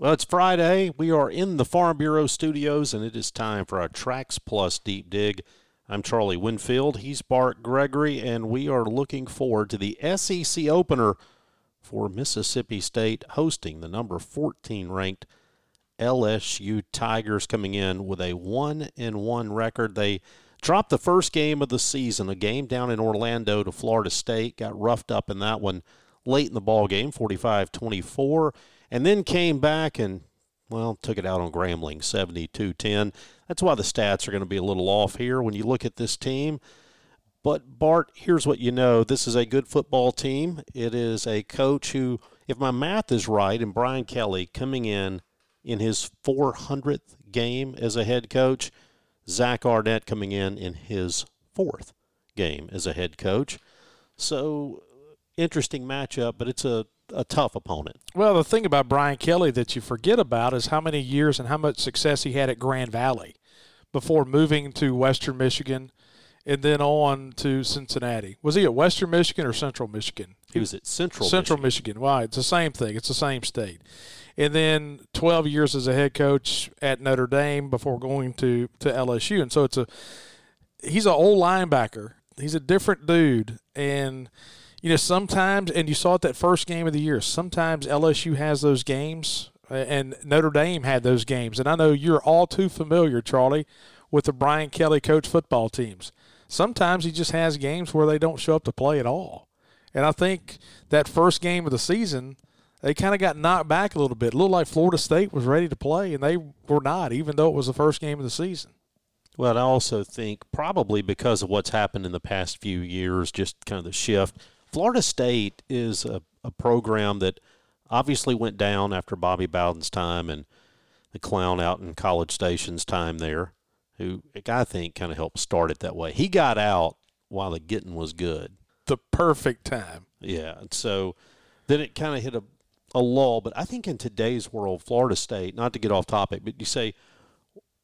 Well, it's Friday. We are in the Farm Bureau studios, and it is time for our TraxPlus Deep Dig. I'm Charlie Winfield. He's Bart Gregory, and we are looking forward to the SEC opener for Mississippi State hosting the number 14 ranked LSU Tigers coming in with a 1 and 1 record. They dropped the first game of the season, a game down in Orlando to Florida State, got roughed up in that one late in the ball game, 45-24 and then came back and well, took it out on Grambling 72-10. That's why the stats are going to be a little off here when you look at this team. But Bart, here's what you know. This is a good football team. It is a coach who, if my math is right, and Brian Kelly coming in in his 400th game as a head coach, Zach Arnett coming in in his fourth game as a head coach. So interesting matchup, but it's a a tough opponent. Well, the thing about Brian Kelly that you forget about is how many years and how much success he had at Grand Valley before moving to Western Michigan and then on to Cincinnati. Was he at Western Michigan or Central Michigan? He was at Central Central Michigan. Michigan. Why? It's the same thing. It's the same state. And then 12 years as a head coach at Notre Dame before going to, to LSU. And so it's a he's an old linebacker. He's a different dude and – you know, sometimes, and you saw it that first game of the year, sometimes LSU has those games, and Notre Dame had those games. And I know you're all too familiar, Charlie, with the Brian Kelly coach football teams. Sometimes he just has games where they don't show up to play at all. And I think that first game of the season, they kind of got knocked back a little bit. It looked like Florida State was ready to play, and they were not, even though it was the first game of the season. Well, I also think probably because of what's happened in the past few years, just kind of the shift – Florida State is a, a program that obviously went down after Bobby Bowden's time and the clown out in College Station's time there, who I think kind of helped start it that way. He got out while the getting was good. The perfect time. Yeah. And so then it kind of hit a, a lull. But I think in today's world, Florida State, not to get off topic, but you say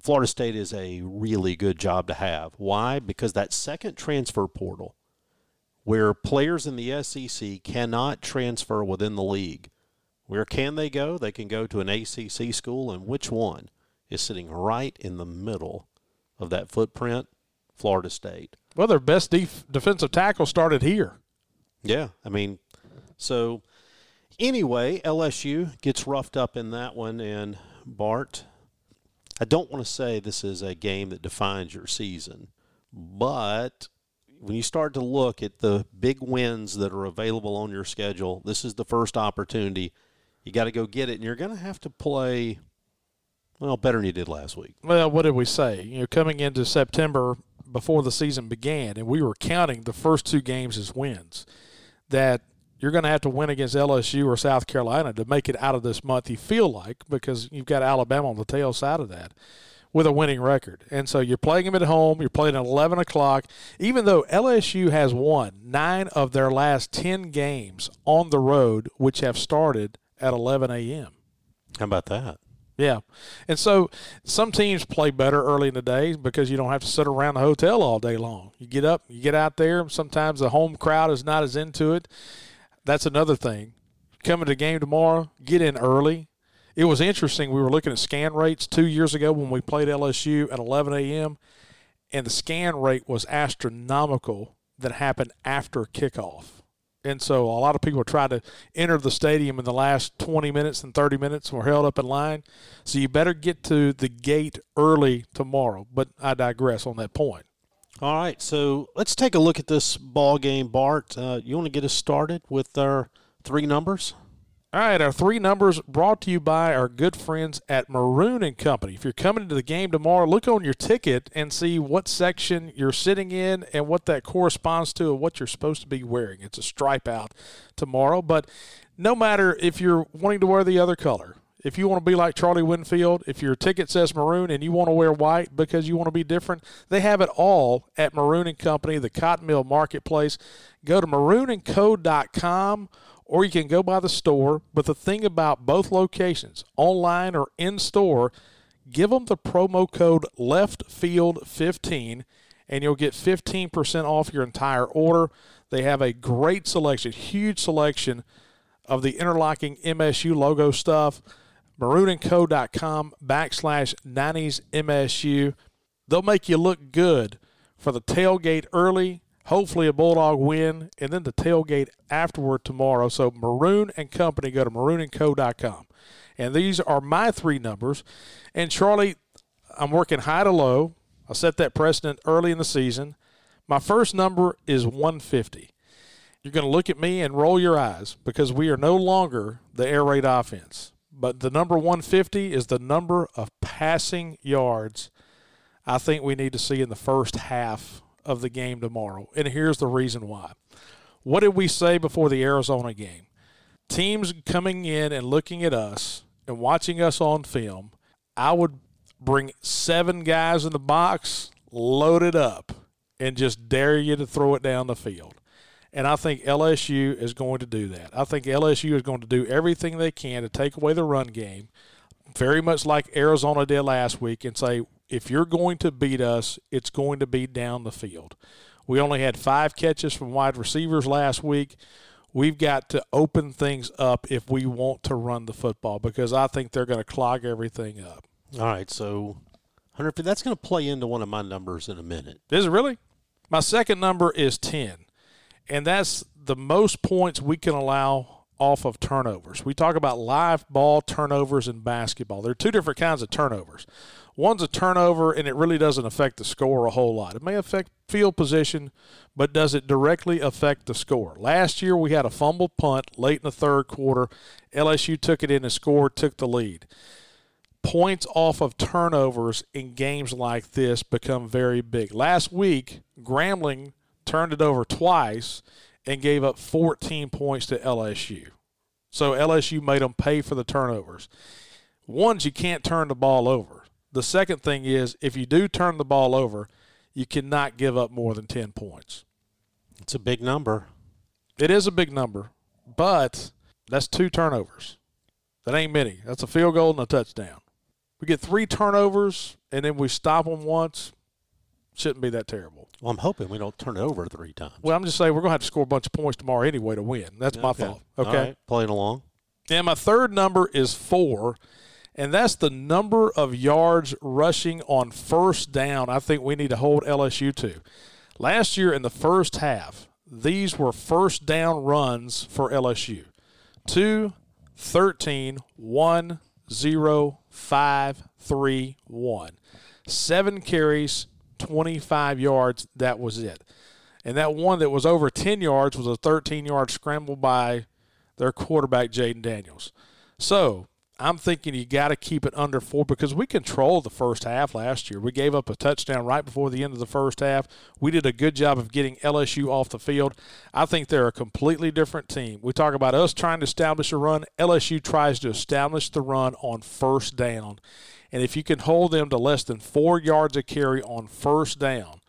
Florida State is a really good job to have. Why? Because that second transfer portal where players in the SEC cannot transfer within the league. Where can they go? They can go to an ACC school, and which one is sitting right in the middle of that footprint? Florida State. Well, their best def- defensive tackle started here. Yeah, I mean, so anyway, LSU gets roughed up in that one, and Bart, I don't want to say this is a game that defines your season, but when you start to look at the big wins that are available on your schedule, this is the first opportunity. You got to go get it, and you're going to have to play well better than you did last week. Well, what did we say? You know, coming into September before the season began, and we were counting the first two games as wins. That you're going to have to win against LSU or South Carolina to make it out of this month. You feel like because you've got Alabama on the tail side of that with a winning record. And so you're playing them at home. You're playing at 11 o'clock. Even though LSU has won nine of their last 10 games on the road, which have started at 11 a.m. How about that? Yeah. And so some teams play better early in the day because you don't have to sit around the hotel all day long. You get up, you get out there. Sometimes the home crowd is not as into it. That's another thing. Coming to the game tomorrow, get in early it was interesting. We were looking at scan rates two years ago when we played LSU at 11 a.m., and the scan rate was astronomical that happened after kickoff. And so a lot of people tried to enter the stadium in the last 20 minutes and 30 minutes and were held up in line. So you better get to the gate early tomorrow. But I digress on that point. All right, so let's take a look at this ball game, Bart. Uh, you want to get us started with our three numbers? All right, our three numbers brought to you by our good friends at Maroon and Company. If you're coming to the game tomorrow, look on your ticket and see what section you're sitting in and what that corresponds to and what you're supposed to be wearing. It's a stripe out tomorrow, but no matter if you're wanting to wear the other color, if you want to be like Charlie Winfield, if your ticket says maroon and you want to wear white because you want to be different, they have it all at Maroon and Company, the Cotton Mill Marketplace. Go to maroonandco.com or you can go by the store. But the thing about both locations, online or in store, give them the promo code LEFTFIELD15 and you'll get 15% off your entire order. They have a great selection, huge selection of the interlocking MSU logo stuff. Maroonandco.com backslash 90s MSU. They'll make you look good for the tailgate early, hopefully a Bulldog win, and then the tailgate afterward tomorrow. So Maroon and Company, go to maroonandco.com. And these are my three numbers. And Charlie, I'm working high to low. I set that precedent early in the season. My first number is 150. You're going to look at me and roll your eyes because we are no longer the air raid offense. But the number 150 is the number of passing yards I think we need to see in the first half of the game tomorrow. And here's the reason why. What did we say before the Arizona game? Teams coming in and looking at us and watching us on film, I would bring seven guys in the box, load it up, and just dare you to throw it down the field. And I think LSU is going to do that. I think LSU is going to do everything they can to take away the run game, very much like Arizona did last week, and say, if you're going to beat us, it's going to be down the field. We only had five catches from wide receivers last week. We've got to open things up if we want to run the football because I think they're going to clog everything up. All right, so 100 that's going to play into one of my numbers in a minute. Is it really? My second number is 10, and that's the most points we can allow off of turnovers. We talk about live ball turnovers in basketball. There are two different kinds of turnovers. One's a turnover, and it really doesn't affect the score a whole lot. It may affect field position, but does it directly affect the score? Last year, we had a fumbled punt late in the third quarter. LSU took it in and scored, took the lead points off of turnovers in games like this become very big. Last week, Grambling turned it over twice and gave up 14 points to LSU. So LSU made them pay for the turnovers. One's you can't turn the ball over. The second thing is if you do turn the ball over, you cannot give up more than 10 points. It's a big number. It is a big number, but that's two turnovers. That ain't many. That's a field goal and a touchdown we get three turnovers and then we stop them once, shouldn't be that terrible. Well, I'm hoping we don't turn it over three times. Well, I'm just saying we're going to have to score a bunch of points tomorrow anyway to win. That's my okay. thought. Okay. Right, playing along. And my third number is four, and that's the number of yards rushing on first down I think we need to hold LSU to. Last year in the first half, these were first down runs for LSU. 2, 13, 1, 0, five, three, one. Seven carries, 25 yards. That was it. And that one that was over 10 yards was a 13 yard scramble by their quarterback, Jayden Daniels. So I'm thinking you got to keep it under four because we controlled the first half last year. We gave up a touchdown right before the end of the first half. We did a good job of getting LSU off the field. I think they're a completely different team. We talk about us trying to establish a run. LSU tries to establish the run on first down. And if you can hold them to less than four yards of carry on first down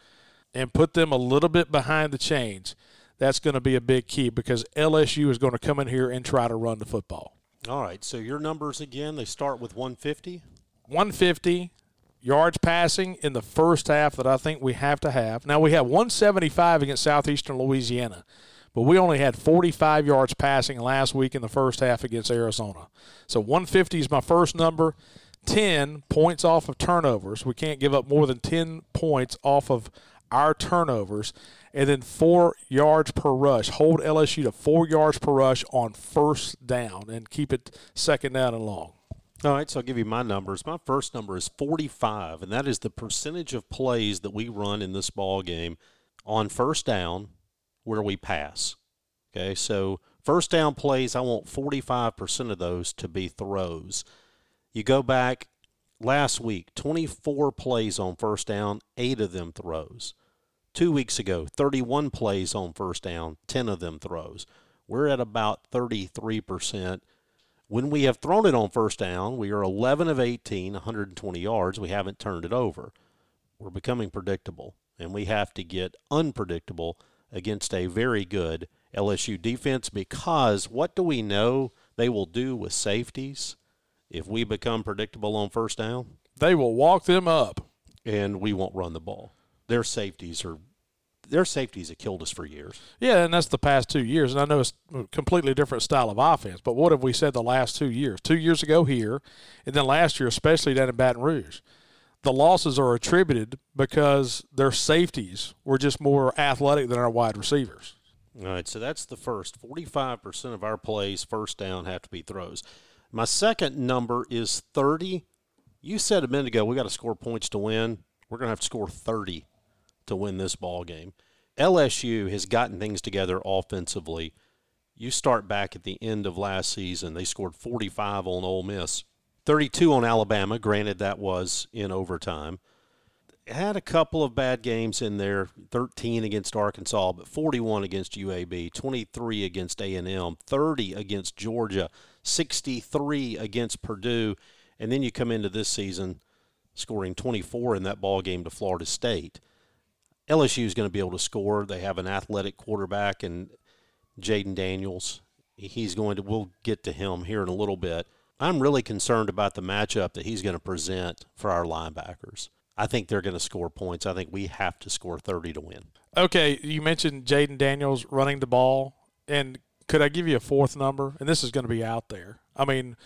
and put them a little bit behind the chains, that's going to be a big key because LSU is going to come in here and try to run the football. All right. So your numbers again, they start with 150. 150 yards passing in the first half that I think we have to have. Now we have 175 against Southeastern Louisiana, but we only had 45 yards passing last week in the first half against Arizona. So 150 is my first number. 10 points off of turnovers. We can't give up more than 10 points off of our turnovers and then four yards per rush. Hold LSU to four yards per rush on first down and keep it second down and long. All right, so I'll give you my numbers. My first number is 45, and that is the percentage of plays that we run in this ball game on first down where we pass. Okay, so first down plays, I want 45% of those to be throws. You go back last week, 24 plays on first down, eight of them throws. Two weeks ago, 31 plays on first down, 10 of them throws. We're at about 33% When we have thrown it on first down, we are 11 of 18, 120 yards. We haven't turned it over. We're becoming predictable, and we have to get unpredictable against a very good LSU defense because what do we know they will do with safeties if we become predictable on first down? They will walk them up. And we won't run the ball. Their safeties are their safeties have killed us for years. Yeah, and that's the past two years. And I know it's a completely different style of offense, but what have we said the last two years? Two years ago here, and then last year, especially down in Baton Rouge. The losses are attributed because their safeties were just more athletic than our wide receivers. All right, so that's the first. 45% of our plays, first down, have to be throws. My second number is 30. You said a minute ago we got to score points to win. We're going to have to score 30 to win this ball game. LSU has gotten things together offensively. You start back at the end of last season, they scored 45 on Ole Miss, 32 on Alabama. Granted, that was in overtime. Had a couple of bad games in there, 13 against Arkansas, but 41 against UAB, 23 against A&M, 30 against Georgia, 63 against Purdue, and then you come into this season scoring 24 in that ball game to Florida State. LSU is going to be able to score. They have an athletic quarterback and Jayden Daniels. He's going to. We'll get to him here in a little bit. I'm really concerned about the matchup that he's going to present for our linebackers. I think they're going to score points. I think we have to score 30 to win. Okay, you mentioned Jayden Daniels running the ball, and could I give you a fourth number? And this is going to be out there. I mean,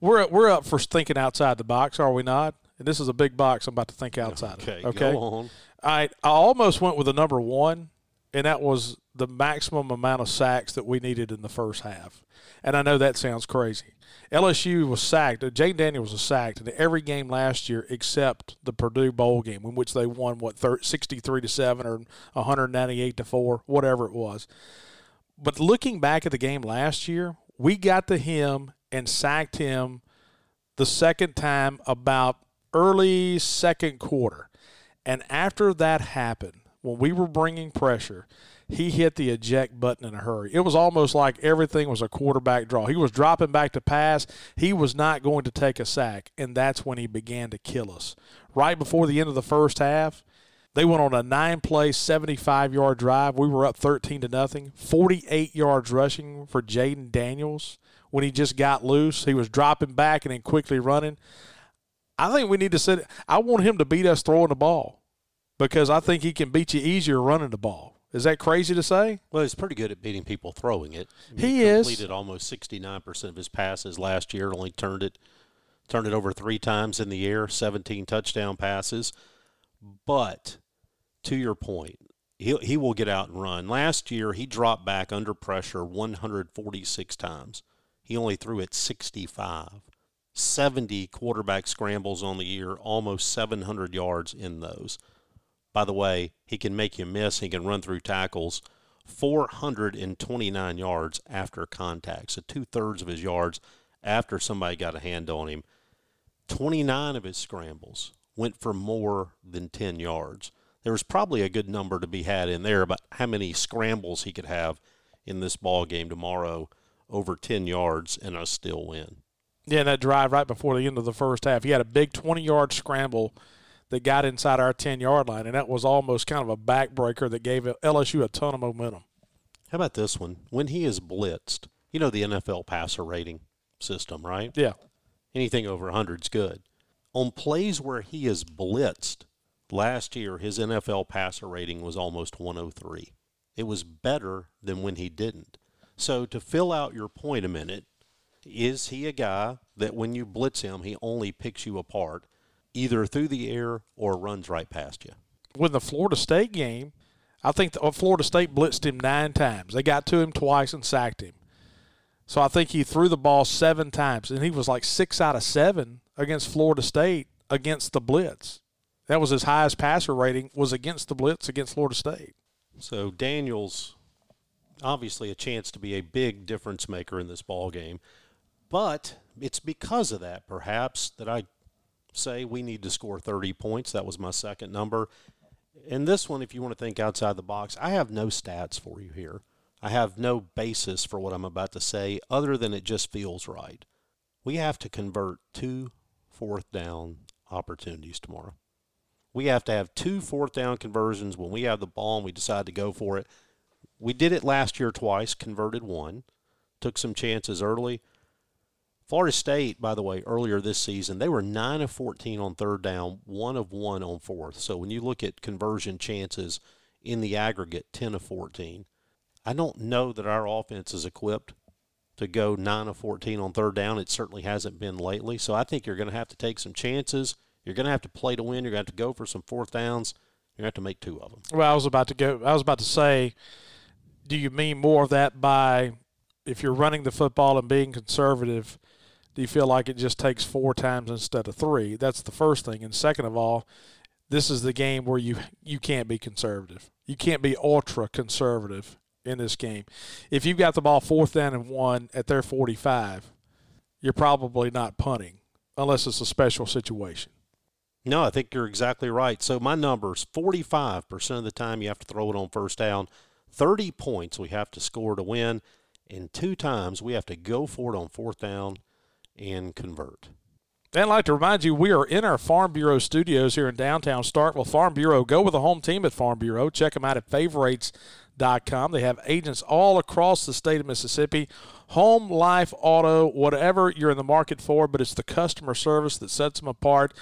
we're we're up for thinking outside the box, are we not? And this is a big box. I'm about to think outside. Okay, okay. I I almost went with a number one, and that was the maximum amount of sacks that we needed in the first half. And I know that sounds crazy. LSU was sacked. Uh, Jayden Daniels was sacked in every game last year except the Purdue bowl game, in which they won what 63 to seven or 198 to four, whatever it was. But looking back at the game last year, we got to him and sacked him the second time about early second quarter. And after that happened, when we were bringing pressure, he hit the eject button in a hurry. It was almost like everything was a quarterback draw. He was dropping back to pass. He was not going to take a sack, and that's when he began to kill us. Right before the end of the first half, they went on a nine-play, 75-yard drive. We were up 13 to nothing. 48 yards rushing for Jayden Daniels when he just got loose. He was dropping back and then quickly running. I think we need to sit. I want him to beat us throwing the ball because I think he can beat you easier running the ball. Is that crazy to say? Well, he's pretty good at beating people throwing it. he is. completed almost 69% of his passes last year. Only turned it turned it over 3 times in the air, 17 touchdown passes. But to your point, he he will get out and run. Last year, he dropped back under pressure 146 times. He only threw it 65. 70 quarterback scrambles on the year, almost 700 yards in those. By the way, he can make you miss. He can run through tackles. 429 yards after contact. So two thirds of his yards after somebody got a hand on him. 29 of his scrambles went for more than 10 yards. There was probably a good number to be had in there about how many scrambles he could have in this ball game tomorrow over 10 yards and us still win. Yeah, that drive right before the end of the first half. He had a big 20 yard scramble that got inside our 10 yard line, and that was almost kind of a backbreaker that gave LSU a ton of momentum. How about this one? When he is blitzed, you know the NFL passer rating system, right? Yeah. Anything over 100 is good. On plays where he is blitzed, last year his NFL passer rating was almost 103. It was better than when he didn't. So to fill out your point a minute, is he a guy that when you blitz him, he only picks you apart, either through the air or runs right past you? With the Florida State game, I think the, uh, Florida State blitzed him nine times. They got to him twice and sacked him. So I think he threw the ball seven times, and he was like six out of seven against Florida State against the blitz. That was his highest passer rating was against the blitz against Florida State. So Daniels obviously a chance to be a big difference maker in this ball game. But it's because of that, perhaps, that I say we need to score 30 points. That was my second number. And this one, if you want to think outside the box, I have no stats for you here. I have no basis for what I'm about to say other than it just feels right. We have to convert two fourth down opportunities tomorrow. We have to have two fourth down conversions when we have the ball and we decide to go for it. We did it last year twice, converted one, took some chances early. Florida State, by the way, earlier this season, they were 9 of 14 on third down, 1 of 1 on fourth. So when you look at conversion chances in the aggregate, 10 of 14. I don't know that our offense is equipped to go 9 of 14 on third down. It certainly hasn't been lately. So I think you're going to have to take some chances. You're going to have to play to win. You're going to have to go for some fourth downs. You're going to have to make two of them. Well, I was about to go. I was about to say, do you mean more of that by if you're running the football and being conservative? Do you feel like it just takes four times instead of three? That's the first thing. And second of all, this is the game where you you can't be conservative. You can't be ultra conservative in this game. If you've got the ball fourth down and one at their 45, you're probably not punting unless it's a special situation. No, I think you're exactly right. So my numbers 45% of the time you have to throw it on first down, 30 points we have to score to win, and two times we have to go for it on fourth down and convert. And I'd like to remind you, we are in our Farm Bureau studios here in downtown Starkville. Farm Bureau, go with the home team at Farm Bureau. Check them out at favorites.com. They have agents all across the state of Mississippi. Home, life, auto, whatever you're in the market for, but it's the customer service that sets them apart.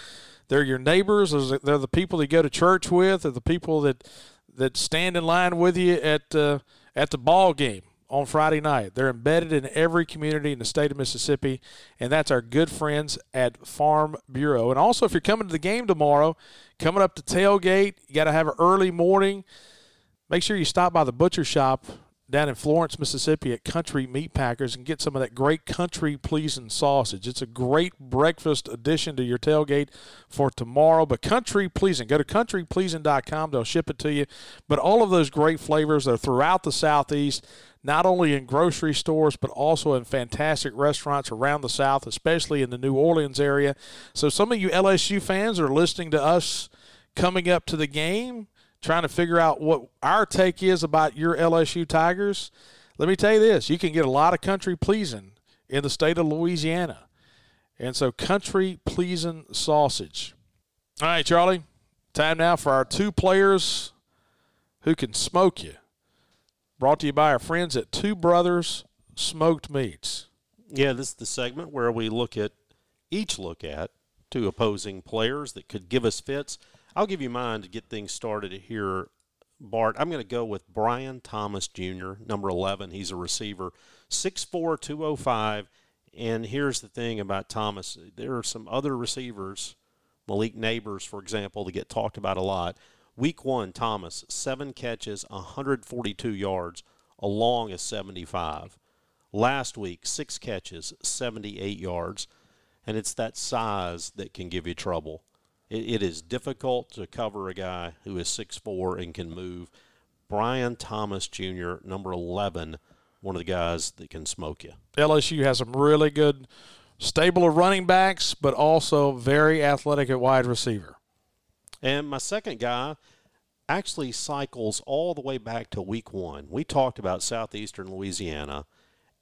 They're your neighbors. They're the people you go to church with. They're the people that that stand in line with you at uh, at the ball game on Friday night. They're embedded in every community in the state of Mississippi, and that's our good friends at Farm Bureau. And also, if you're coming to the game tomorrow, coming up to tailgate, you got to have an early morning. Make sure you stop by the butcher shop down in Florence, Mississippi at Country Meat Packers and get some of that great country pleasing sausage. It's a great breakfast addition to your tailgate for tomorrow. But country pleasing, go to countrypleasing.com. They'll ship it to you. But all of those great flavors are throughout the Southeast, not only in grocery stores, but also in fantastic restaurants around the South, especially in the New Orleans area. So some of you LSU fans are listening to us coming up to the game trying to figure out what our take is about your LSU Tigers, let me tell you this you can get a lot of country pleasing in the state of Louisiana. And so, country pleasing sausage. All right, Charlie, time now for our two players who can smoke you. Brought to you by our friends at Two Brothers Smoked Meats. Yeah, this is the segment where we look at each look at two opposing players that could give us fits. I'll give you mine to get things started here, Bart. I'm going to go with Brian Thomas Jr., number 11. He's a receiver, 6'4, 205. And here's the thing about Thomas there are some other receivers, Malik Nabers, for example, that get talked about a lot. Week one, Thomas, seven catches, 142 yards, along a 75. Last week, six catches, 78 yards. And it's that size that can give you trouble it, it is difficult to cover a guy who is 6'4 and can move. Brian Thomas Jr., number 11, one of the guys that can smoke you. LSU has some really good stable of running backs, but also very athletic at wide receiver. And my second guy actually cycles all the way back to week one. We talked about southeastern Louisiana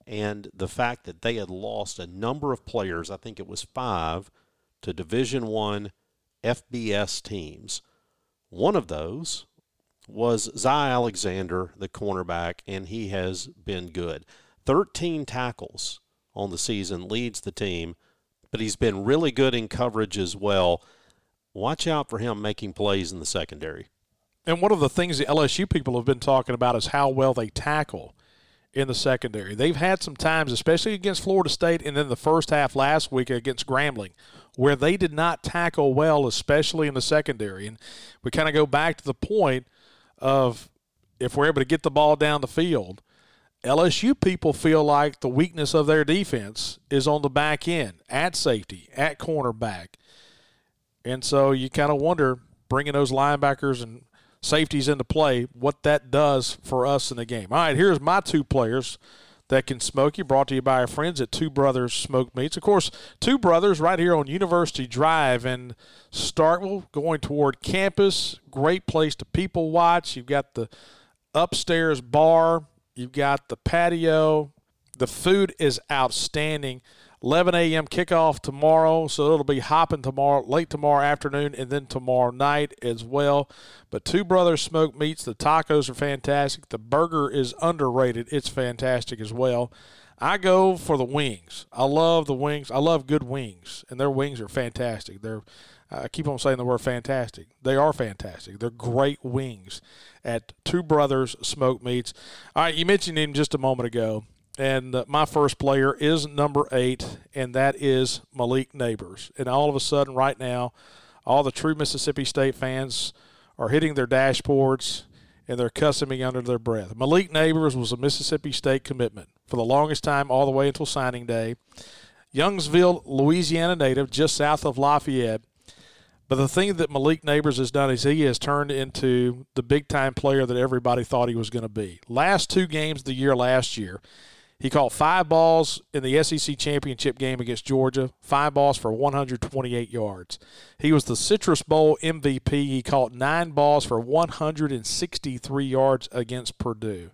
and the fact that they had lost a number of players, I think it was five, to Division One FBS teams. One of those was Zy Alexander, the cornerback, and he has been good. 13 tackles on the season, leads the team, but he's been really good in coverage as well. Watch out for him making plays in the secondary. And one of the things the LSU people have been talking about is how well they tackle in the secondary. They've had some times, especially against Florida State and then the first half last week against Grambling, where they did not tackle well, especially in the secondary. And we kind of go back to the point of if we're able to get the ball down the field, LSU people feel like the weakness of their defense is on the back end, at safety, at cornerback. And so you kind of wonder, bringing those linebackers and safeties into play, what that does for us in the game. All right, here's my two players that can smoke you. Brought to you by our friends at Two Brothers Smoked Meats. Of course, Two Brothers right here on University Drive in Starkville, going toward campus. Great place to people watch. You've got the upstairs bar. You've got the patio. The food is outstanding. 11 a.m. kickoff tomorrow, so it'll be hopping tomorrow, late tomorrow afternoon, and then tomorrow night as well. But Two Brothers Smoke Meats, the tacos are fantastic. The burger is underrated; it's fantastic as well. I go for the wings. I love the wings. I love good wings, and their wings are fantastic. They're I keep on saying the word fantastic. They are fantastic. They're great wings at Two Brothers Smoke Meats. All right, you mentioned him just a moment ago. And uh, my first player is number eight, and that is Malik Nabers. And all of a sudden, right now, all the true Mississippi State fans are hitting their dashboards and they're cussing me under their breath. Malik Nabers was a Mississippi State commitment for the longest time, all the way until signing day. Youngsville, Louisiana native, just south of Lafayette. But the thing that Malik Nabers has done is he has turned into the big time player that everybody thought he was going to be. Last two games of the year last year, he caught five balls in the SEC championship game against Georgia, five balls for 128 yards. He was the Citrus Bowl MVP. He caught nine balls for 163 yards against Purdue.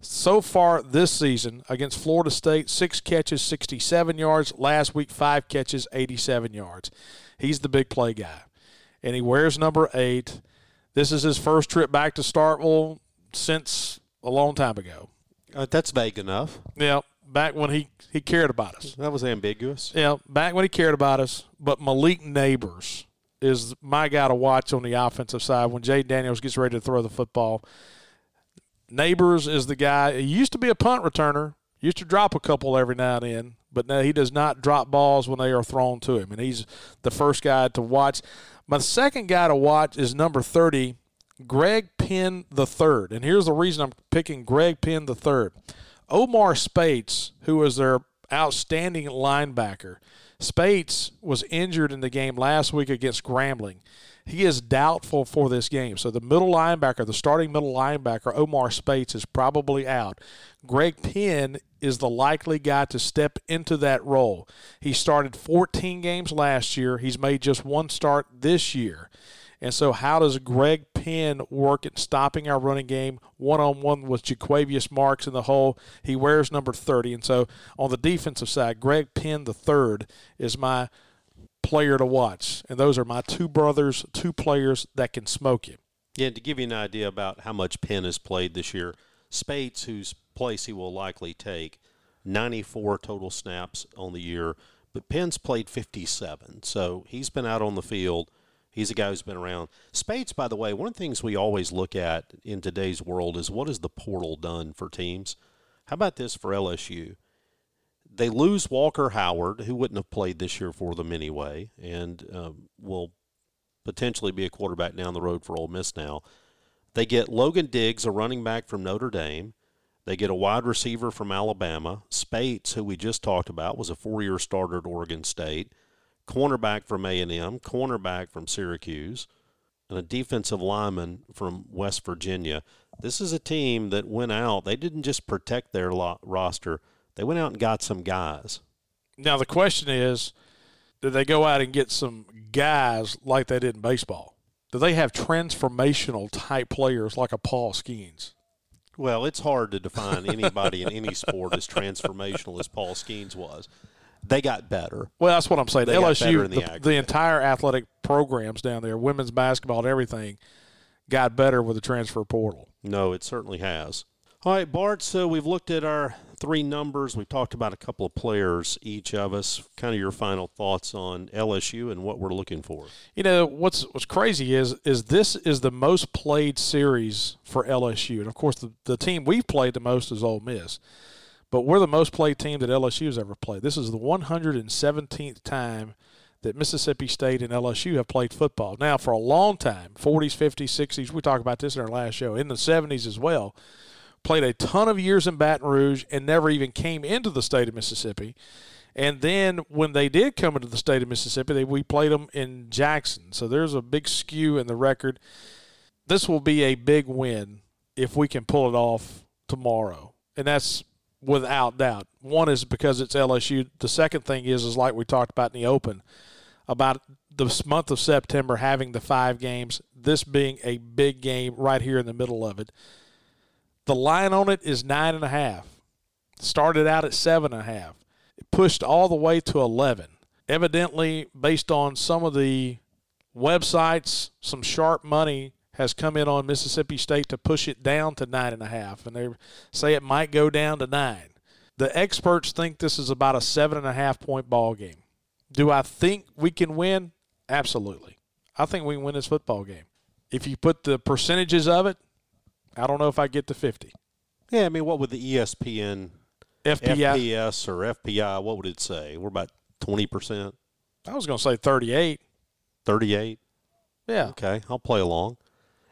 So far this season against Florida State, six catches, 67 yards. Last week, five catches, 87 yards. He's the big play guy. And he wears number eight. This is his first trip back to Starkville since a long time ago. Uh, that's vague enough. Yeah, back when he, he cared about us. That was ambiguous. Yeah, back when he cared about us. But Malik Nabers is my guy to watch on the offensive side when Jay Daniels gets ready to throw the football. Nabers is the guy. He used to be a punt returner. Used to drop a couple every now and then, but now he does not drop balls when they are thrown to him, and he's the first guy to watch. My second guy to watch is number thirty, Greg Penn the third, and here's the reason I'm picking Greg Penn the third. Omar Spates, who was their outstanding linebacker, Spates was injured in the game last week against Grambling. He is doubtful for this game. So the middle linebacker, the starting middle linebacker, Omar Spates, is probably out. Greg Penn is the likely guy to step into that role. He started 14 games last year. He's made just one start this year. And so, how does Greg Penn work at stopping our running game one on one with Jo'quavious Marks in the hole? He wears number 30. And so, on the defensive side, Greg Penn, the third, is my player to watch. And those are my two brothers, two players that can smoke you. Yeah, to give you an idea about how much Penn has played this year, Spates, whose place he will likely take, 94 total snaps on the year, but Penn's played 57. So he's been out on the field. He's a guy who's been around. Speights, by the way, one of the things we always look at in today's world is what has the portal done for teams? How about this for LSU? they lose Walker Howard, who wouldn't have played this year for them anyway, and um, will potentially be a quarterback down the road for Ole Miss now. They get Logan Diggs, a running back from Notre Dame. They get a wide receiver from Alabama. Spates, who we just talked about, was a four-year starter at Oregon State. Cornerback from A&M, cornerback from Syracuse, and a defensive lineman from West Virginia. This is a team that went out. They didn't just protect their roster – they went out and got some guys. Now the question is, did they go out and get some guys like they did in baseball? Do they have transformational type players like a Paul Skenes? Well, it's hard to define anybody in any sport as transformational as Paul Skenes was. They got better. Well, that's what I'm saying. They LSU, the, the, the entire athletic programs down there, women's basketball and everything, got better with the transfer portal. No, it certainly has. All right, Bart. So we've looked at our three numbers. We've talked about a couple of players, each of us. Kind of your final thoughts on LSU and what we're looking for. You know what's what's crazy is is this is the most played series for LSU, and of course the the team we've played the most is Ole Miss, but we're the most played team that LSU has ever played. This is the 117th time that Mississippi State and LSU have played football. Now, for a long time, 40s, 50s, 60s, we talked about this in our last show, in the 70s as well played a ton of years in Baton Rouge and never even came into the state of Mississippi. And then when they did come into the state of Mississippi, they, we played them in Jackson. So there's a big skew in the record. This will be a big win if we can pull it off tomorrow. And that's without doubt. One is because it's LSU. The second thing is is like we talked about in the open about the month of September having the five games, this being a big game right here in the middle of it. The line on it is nine and a half. Started out at seven and a half. It pushed all the way to 11. Evidently, based on some of the websites, some sharp money has come in on Mississippi State to push it down to nine and a half, and they say it might go down to nine. The experts think this is about a seven and a half point ball game. Do I think we can win? Absolutely. I think we can win this football game. If you put the percentages of it, I don't know if I get to 50. Yeah, I mean, what would the ESPN FPI, FPS or FPI, what would it say? We're about 20%, I was going to say 38. 38. Yeah. Okay, I'll play along.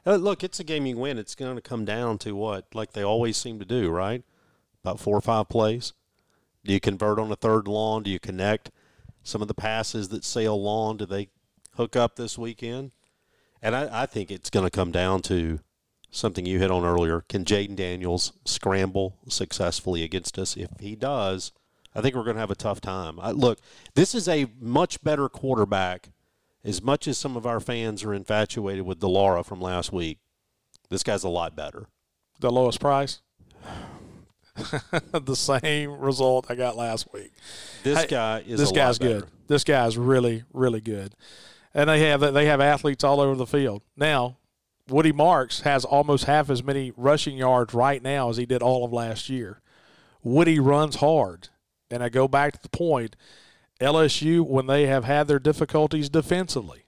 Uh, look, it's a game you win. It's going to come down to what, like they always seem to do, right? About four or five plays. Do you convert on a third long? Do you connect some of the passes that sail long? Do they hook up this weekend? And I, I think it's going to come down to something you hit on earlier. Can Jayden Daniels scramble successfully against us? If he does, I think we're going to have a tough time. I, look, this is a much better quarterback. As much as some of our fans are infatuated with de Laura from last week, this guy's a lot better. The lowest price? the same result I got last week. This Hey, guy is this guy's good. This guy's really, really good. And they have they have athletes all over the field. Now, Woody Marks has almost half as many rushing yards right now as he did all of last year. Woody runs hard. And I go back to the point LSU, when they have had their difficulties defensively,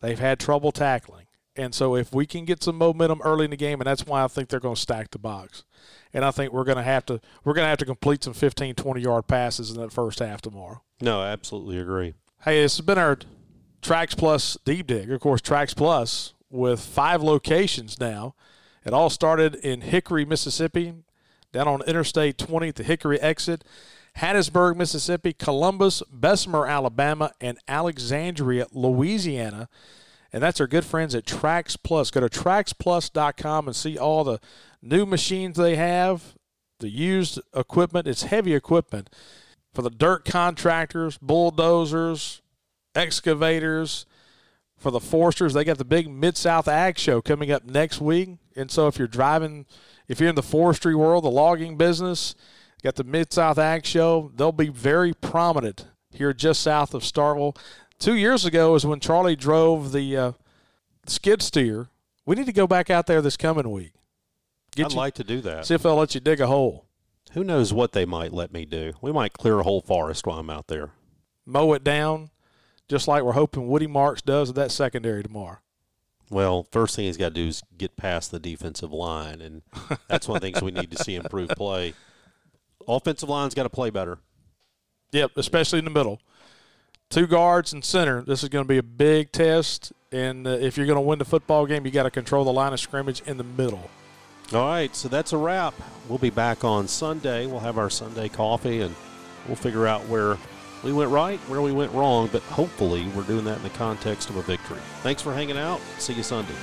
they've had trouble tackling. And so if we can get some momentum early in the game, and that's why I think they're going to stack the box. And I think we're going to have to we're going to have to complete some 15, 20 yard passes in that first half tomorrow. No, I absolutely agree. Hey, this has been our TraxPlus deep dig. Of course, TraxPlus with five locations now. It all started in Hickory, Mississippi, down on Interstate 20 at the Hickory exit, Hattiesburg, Mississippi, Columbus, Bessemer, Alabama, and Alexandria, Louisiana. And that's our good friends at Trax Plus. Go to traxplus.com and see all the new machines they have, the used equipment. It's heavy equipment for the dirt contractors, bulldozers, excavators, for the foresters. They got the big Mid South Ag Show coming up next week. And so if you're driving, if you're in the forestry world, the logging business, got the Mid South Ag Show, they'll be very prominent here just south of Starkville. Two years ago is when Charlie drove the uh, skid steer. We need to go back out there this coming week. Get I'd you, like to do that. see if they'll let you dig a hole. Who knows what they might let me do? We might clear a whole forest while I'm out there. mow it down, just like we're hoping Woody Marks does with that secondary tomorrow. Well, first thing he's got to do is get past the defensive line, and that's one of the things we need to see improve play. Offensive line's got to play better. Yep, especially in the middle. Two guards and center. This is going to be a big test, and uh, if you're going to win the football game, you got to control the line of scrimmage in the middle. All right, so that's a wrap. We'll be back on Sunday. We'll have our Sunday coffee, and we'll figure out where we went right, where we went wrong, but hopefully we're doing that in the context of a victory. Thanks for hanging out. See you Sunday.